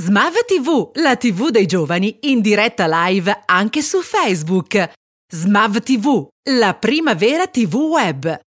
Smav TV, la TV dei giovani, in diretta live anche su Facebook. Smav TV, la prima vera TV web.